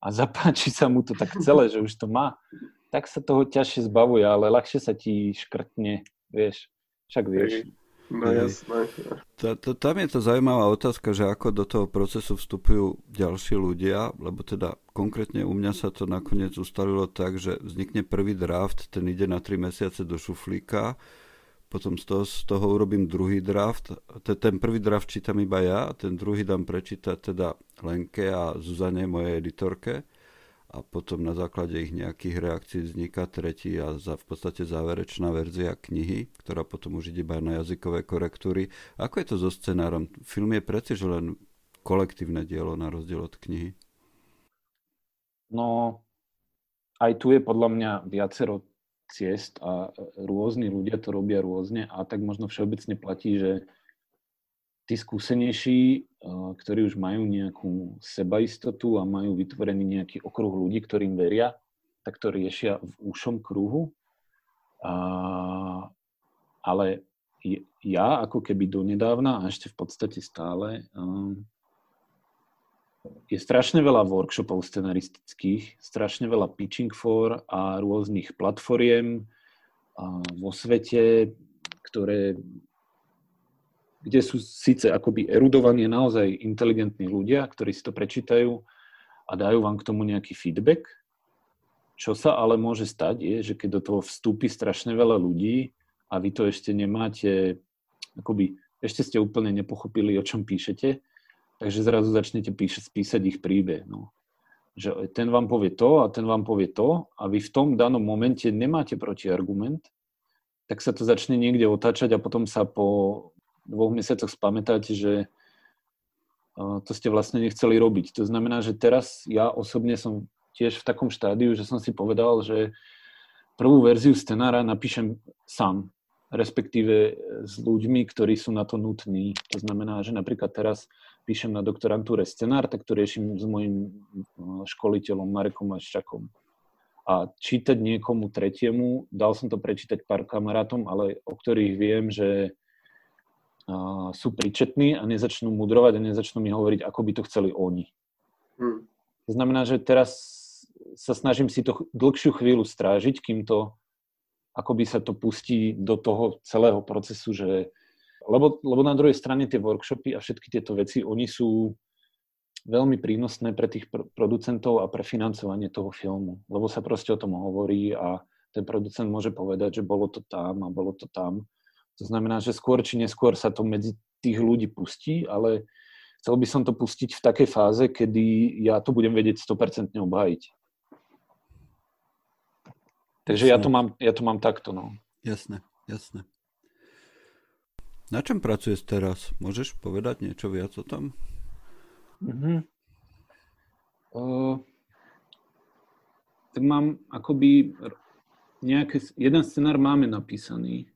a zapáči sa mu to tak celé, že už to má, tak sa toho ťažšie zbavuje, ale ľahšie sa ti škrtne, vieš, však vieš. No jasné. Tam je to zaujímavá otázka, že ako do toho procesu vstupujú ďalší ľudia, lebo teda konkrétne u mňa sa to nakoniec ustalilo tak, že vznikne prvý draft, ten ide na 3 mesiace do šuflíka, potom z toho, z toho urobím druhý draft. Ten prvý draft čítam iba ja, ten druhý dám prečítať teda Lenke a Zuzane, mojej editorke a potom na základe ich nejakých reakcií vzniká tretí a za, v podstate záverečná verzia knihy, ktorá potom už ide iba na jazykové korektúry. Ako je to so scenárom? Film je preci, že len kolektívne dielo na rozdiel od knihy? No, aj tu je podľa mňa viacero ciest a rôzni ľudia to robia rôzne a tak možno všeobecne platí, že tí skúsenejší, eh, ktorí už majú nejakú sebaistotu a majú vytvorený nejaký okruh ľudí, ktorým veria, tak to riešia v úšom kruhu. A, ale ja ako keby donedávna a ešte v podstate stále eh, je strašne veľa workshopov scenaristických, strašne veľa pitching for a rôznych platformiem vo svete, ktoré, kde sú síce akoby erudovaní naozaj inteligentní ľudia, ktorí si to prečítajú a dajú vám k tomu nejaký feedback. Čo sa ale môže stať je, že keď do toho vstúpi strašne veľa ľudí a vy to ešte nemáte, akoby ešte ste úplne nepochopili, o čom píšete, takže zrazu začnete písať, písať ich príbeh. No. Že ten vám povie to a ten vám povie to a vy v tom danom momente nemáte protiargument, tak sa to začne niekde otáčať a potom sa po dvoch mesiacoch spamätáte, že to ste vlastne nechceli robiť. To znamená, že teraz ja osobne som tiež v takom štádiu, že som si povedal, že prvú verziu scenára napíšem sám, respektíve s ľuďmi, ktorí sú na to nutní. To znamená, že napríklad teraz píšem na doktorantúre scenár, tak to riešim s mojim no, školiteľom Marekom Aščakom. A čítať niekomu tretiemu, dal som to prečítať pár kamarátom, ale o ktorých viem, že uh, sú príčetní a nezačnú mudrovať a nezačnú mi hovoriť, ako by to chceli oni. Hmm. To znamená, že teraz sa snažím si to dlhšiu chvíľu strážiť, kým to akoby sa to pustí do toho celého procesu, že lebo, lebo na druhej strane tie workshopy a všetky tieto veci, oni sú veľmi prínosné pre tých producentov a pre financovanie toho filmu, lebo sa proste o tom hovorí a ten producent môže povedať, že bolo to tam a bolo to tam. To znamená, že skôr či neskôr sa to medzi tých ľudí pustí, ale chcel by som to pustiť v takej fáze, kedy ja to budem vedieť 100% obhájiť. Takže ja to, mám, ja to mám takto, no. Jasné, jasné. Na čom pracuješ teraz? Môžeš povedať niečo viac o tom? Mm-hmm. Uh, tak mám akoby nejaký, jeden scenár máme napísaný.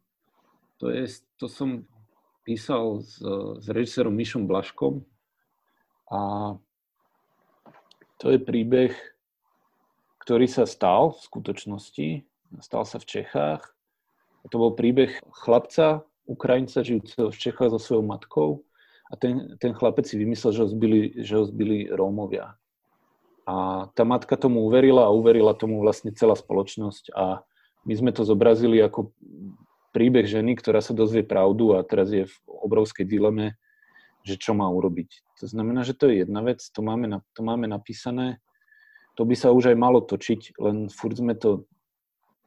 To, je, to som písal s, s režisérom Mišom Blaškom a to je príbeh, ktorý sa stal v skutočnosti. Stal sa v Čechách. To bol príbeh chlapca, Ukrajinca, žijúceho v Čechách so svojou matkou. A ten, ten chlapec si vymyslel, že ho zbili, že ho zbili Rómovia. A tá matka tomu uverila a uverila tomu vlastne celá spoločnosť. A my sme to zobrazili ako príbeh ženy, ktorá sa dozvie pravdu a teraz je v obrovskej dileme, že čo má urobiť. To znamená, že to je jedna vec, to máme, to máme napísané, to by sa už aj malo točiť, len furt sme to,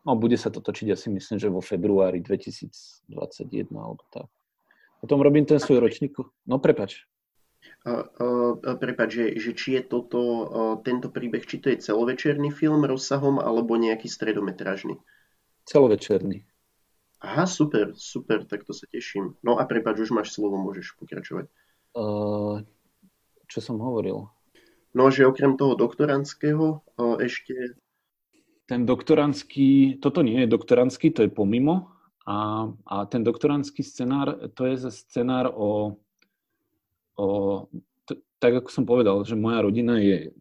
no bude sa to točiť, ja si myslím, že vo februári 2021 alebo tak. Potom robím ten svoj ročník, no prepač. Uh, uh, prepač, že, že či je toto, uh, tento príbeh, či to je celovečerný film rozsahom alebo nejaký stredometražný? Celovečerný. Aha, super, super, tak to sa teším. No a prepáč, už máš slovo, môžeš pokračovať. Uh, čo som hovoril? No, že okrem toho doktorandského ešte... Ten doktorandský, toto nie je doktorandský, to je pomimo. A, a ten doktorandský scenár, to je scenár o, o t- tak ako som povedal, že moja rodina je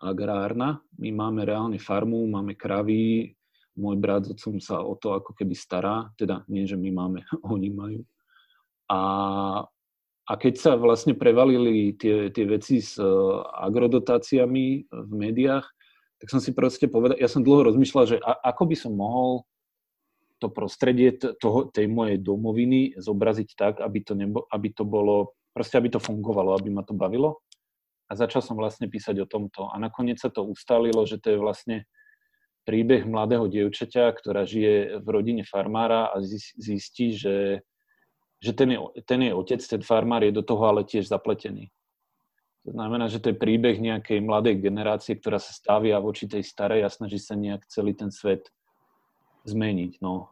agrárna, my máme reálne farmu, máme kravy, môj brat s otcom sa o to ako keby stará, teda nie, že my máme, oni majú. A, a keď sa vlastne prevalili tie, tie veci s uh, agrodotáciami v médiách, tak som si proste povedal, ja som dlho rozmýšľal, že a, ako by som mohol to prostredie toho, tej mojej domoviny zobraziť tak, aby to, nebo, aby to bolo, proste aby to fungovalo, aby ma to bavilo. A začal som vlastne písať o tomto. A nakoniec sa to ustalilo, že to je vlastne príbeh mladého dievčaťa, ktorá žije v rodine farmára a zistí, že, že ten, je, ten jej otec, ten farmár je do toho ale tiež zapletený. To znamená, že to je príbeh nejakej mladej generácie, ktorá sa stavia voči tej starej a snaží sa nejak celý ten svet zmeniť. No.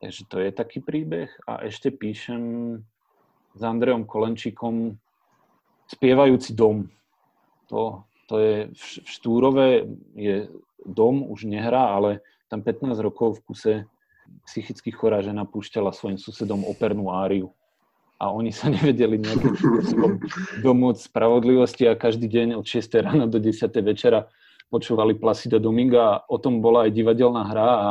Takže to je taký príbeh. A ešte píšem s Andreom Kolenčíkom Spievajúci dom. To, to je v Štúrove, je dom, už nehrá, ale tam 15 rokov v kuse psychicky chorá žena púšťala svojim susedom opernú áriu. A oni sa nevedeli nejakým spôsobom domôcť spravodlivosti a každý deň od 6 rána do 10 večera počúvali Placida Dominga. O tom bola aj divadelná hra a,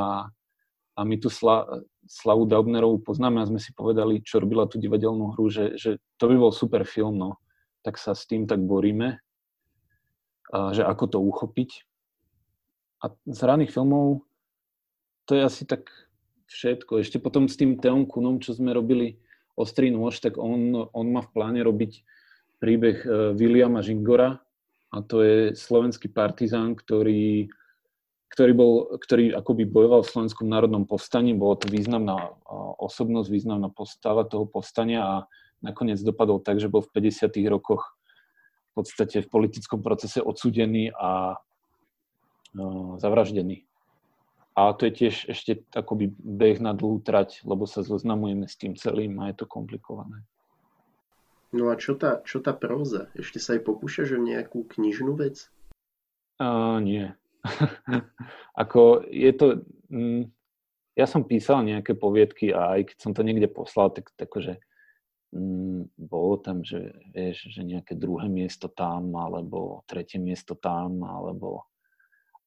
a my tu Sla, Slavu Daubnerovú poznáme a sme si povedali, čo robila tú divadelnú hru, že, že to by bol super film, no. Tak sa s tým tak boríme, a, že ako to uchopiť. A z raných filmov to je asi tak všetko. Ešte potom s tým Teom Kunom, čo sme robili Ostrý nôž, tak on, on má v pláne robiť príbeh e, Williama Žingora a to je slovenský partizán, ktorý, ktorý, bol, ktorý akoby bojoval v Slovenskom národnom povstaní. Bolo to významná osobnosť, významná postava toho povstania a nakoniec dopadol tak, že bol v 50. rokoch v podstate v politickom procese odsudený a no, zavraždený. A to je tiež ešte akoby beh na dlhú trať, lebo sa zoznamujeme s tým celým a je to komplikované. No a čo tá, čo tá próza? Ešte sa aj pokúšaš o nejakú knižnú vec? Uh, nie. Ako je to... Mm, ja som písal nejaké poviedky a aj keď som to niekde poslal, tak akože mm, bolo tam, že vieš, že nejaké druhé miesto tam, alebo tretie miesto tam, alebo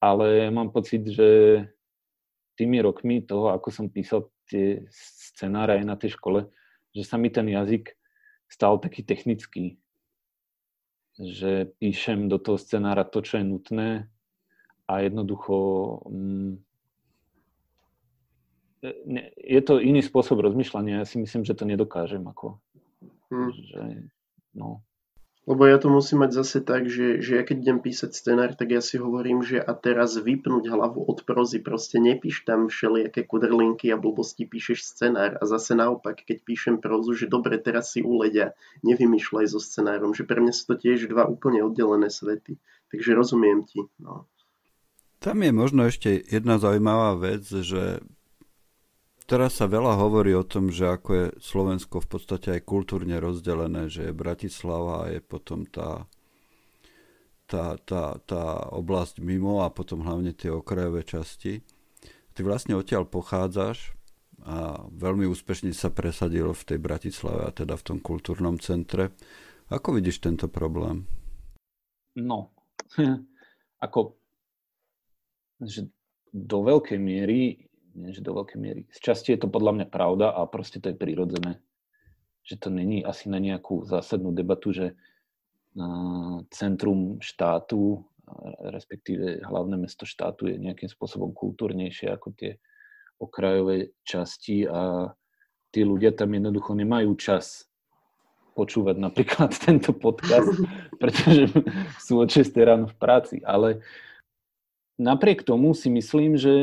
ale mám pocit, že tými rokmi toho, ako som písal tie scenáre aj na tej škole, že sa mi ten jazyk stal taký technický. Že píšem do toho scenára to, čo je nutné a jednoducho mm, je to iný spôsob rozmýšľania. Ja si myslím, že to nedokážem. Ako, hmm. že, no. Lebo ja to musím mať zase tak, že, že ja keď idem písať scenár, tak ja si hovorím, že a teraz vypnúť hlavu od prozy, proste nepíš tam všelijaké kudrlinky a blbosti, píšeš scenár a zase naopak, keď píšem prozu, že dobre, teraz si uledia, nevymýšľaj so scenárom, že pre mňa sú to tiež dva úplne oddelené svety. Takže rozumiem ti. No. Tam je možno ešte jedna zaujímavá vec, že Teraz sa veľa hovorí o tom, že ako je Slovensko v podstate aj kultúrne rozdelené, že je Bratislava a je potom tá, tá, tá, tá oblasť mimo a potom hlavne tie okrajové časti. Ty vlastne odtiaľ pochádzaš a veľmi úspešne sa presadil v tej Bratislave a teda v tom kultúrnom centre. Ako vidíš tento problém? No, ako že do veľkej miery nie, že do veľkej miery. Z časti je to podľa mňa pravda a proste to je prirodzené. Že to není asi na nejakú zásadnú debatu, že centrum štátu, respektíve hlavné mesto štátu je nejakým spôsobom kultúrnejšie ako tie okrajové časti a tí ľudia tam jednoducho nemajú čas počúvať napríklad tento podcast, pretože sú od 6 ráno v práci. Ale napriek tomu si myslím, že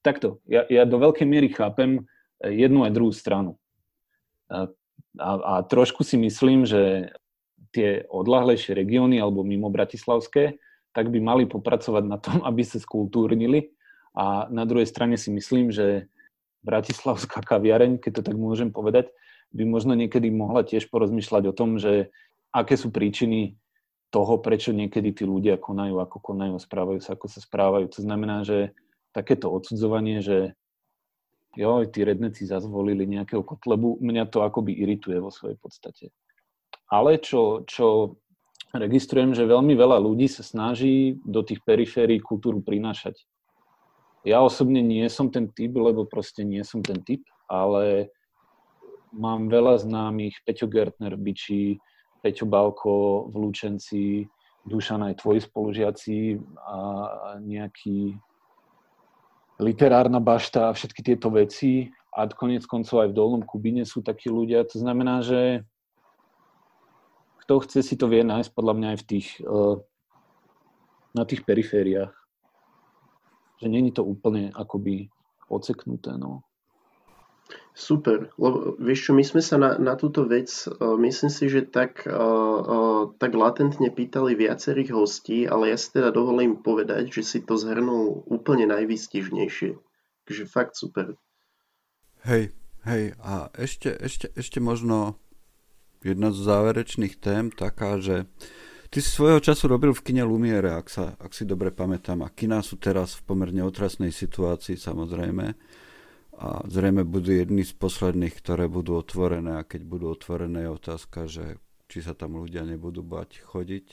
takto, ja, ja do veľkej miery chápem eh, jednu aj druhú stranu. A, a, a trošku si myslím, že tie odlahlejšie regióny alebo mimo Bratislavské, tak by mali popracovať na tom, aby sa skultúrnili. A na druhej strane si myslím, že Bratislavská kaviareň, keď to tak môžem povedať, by možno niekedy mohla tiež porozmýšľať o tom, že aké sú príčiny toho, prečo niekedy tí ľudia konajú, ako konajú, správajú sa, ako sa správajú. To znamená, že takéto odsudzovanie, že jo, tí redneci zazvolili nejakého kotlebu, mňa to akoby irituje vo svojej podstate. Ale čo, čo registrujem, že veľmi veľa ľudí sa snaží do tých periférií kultúru prinášať. Ja osobne nie som ten typ, lebo proste nie som ten typ, ale mám veľa známych, Peťo Gertner Biči, Peťo Balko v Lučenci, Dušan aj tvoji spolužiaci a nejaký literárna bašta a všetky tieto veci a konec koncov aj v Dolnom Kubine sú takí ľudia. To znamená, že kto chce si to vie nájsť podľa mňa aj v tých, uh, na tých perifériách. Že není to úplne akoby oceknuté. No. Super, lebo vieš čo, my sme sa na, na túto vec, uh, myslím si, že tak, uh, uh, tak latentne pýtali viacerých hostí, ale ja si teda dovolím povedať, že si to zhrnul úplne najvýstižnejšie. Takže fakt super. Hej, hej, a ešte, ešte, ešte možno jedna z záverečných tém taká, že ty si svojho času robil v kine Lumiere, ak, sa, ak si dobre pamätám, a kina sú teraz v pomerne otrasnej situácii samozrejme a zrejme budú jedny z posledných, ktoré budú otvorené a keď budú otvorené je otázka, že či sa tam ľudia nebudú bať chodiť.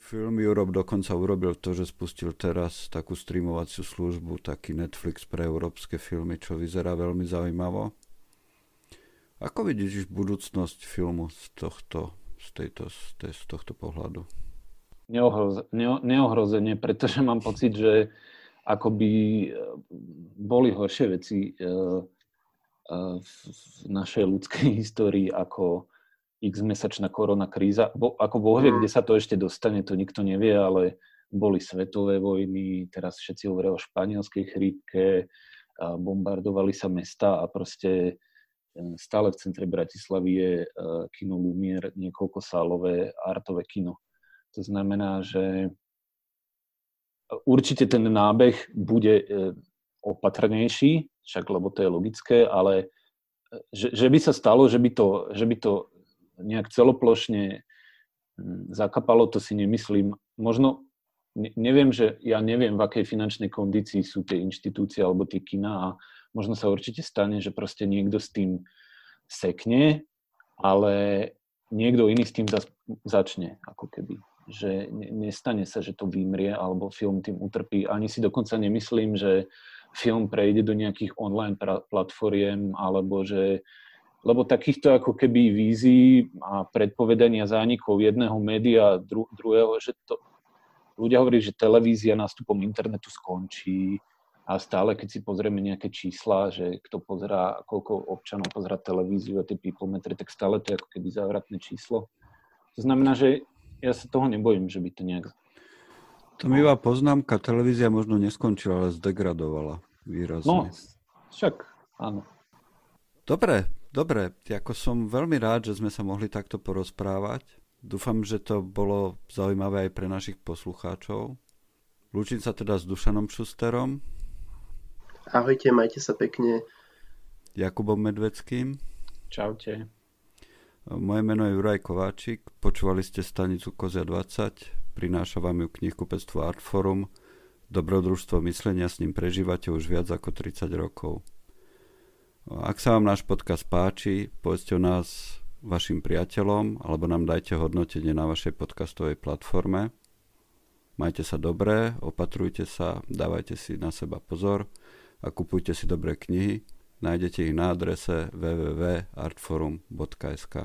Film Europe dokonca urobil to, že spustil teraz takú streamovaciu službu, taký Netflix pre európske filmy, čo vyzerá veľmi zaujímavo. Ako vidíš budúcnosť filmu z tohto, z tejto, z, tohto pohľadu? Neohroze, ne, neohrozenie, pretože mám pocit, že akoby e, boli horšie veci e, e, v našej ľudskej histórii ako x-mesačná korona kríza. Bo, ako Boh vie, mm. kde sa to ešte dostane, to nikto nevie, ale boli svetové vojny, teraz všetci hovoria o španielskej chrípke, bombardovali sa mesta a proste stále v centre Bratislavy je kino Lumier, niekoľko sálové artové kino. To znamená, že určite ten nábeh bude e, opatrnejší, však lebo to je logické, ale e, že, že by sa stalo, že by to, že by to nejak celoplošne zakapalo, to si nemyslím. Možno, neviem, že ja neviem, v akej finančnej kondícii sú tie inštitúcie alebo tie kina a možno sa určite stane, že proste niekto s tým sekne, ale niekto iný s tým začne, ako keby že nestane sa, že to vymrie alebo film tým utrpí. Ani si dokonca nemyslím, že film prejde do nejakých online platformiem alebo že lebo takýchto ako keby vízií a predpovedania zánikov jedného média dru- druhého, že to, ľudia hovorí, že televízia nástupom internetu skončí a stále, keď si pozrieme nejaké čísla, že kto pozerá, koľko občanov pozerá televíziu a tie people metry, tak stále to je ako keby závratné číslo. To znamená, že ja sa toho nebojím, že by to nejak... To mi poznámka, televízia možno neskončila, ale zdegradovala výrazne. No, však áno. Dobre, dobre. Ako som veľmi rád, že sme sa mohli takto porozprávať. Dúfam, že to bolo zaujímavé aj pre našich poslucháčov. Lúčim sa teda s Dušanom Šusterom. Ahojte, majte sa pekne. Jakubom Medveckým. Čaute. Moje meno je Juraj Kováčik. Počúvali ste stanicu Kozia 20. Prináša vám ju knihkupectvo Artforum. Dobrodružstvo myslenia s ním prežívate už viac ako 30 rokov. Ak sa vám náš podcast páči, povedzte o nás vašim priateľom alebo nám dajte hodnotenie na vašej podcastovej platforme. Majte sa dobré, opatrujte sa, dávajte si na seba pozor a kupujte si dobré knihy. Nájdete ich na adrese www.artforum.sk.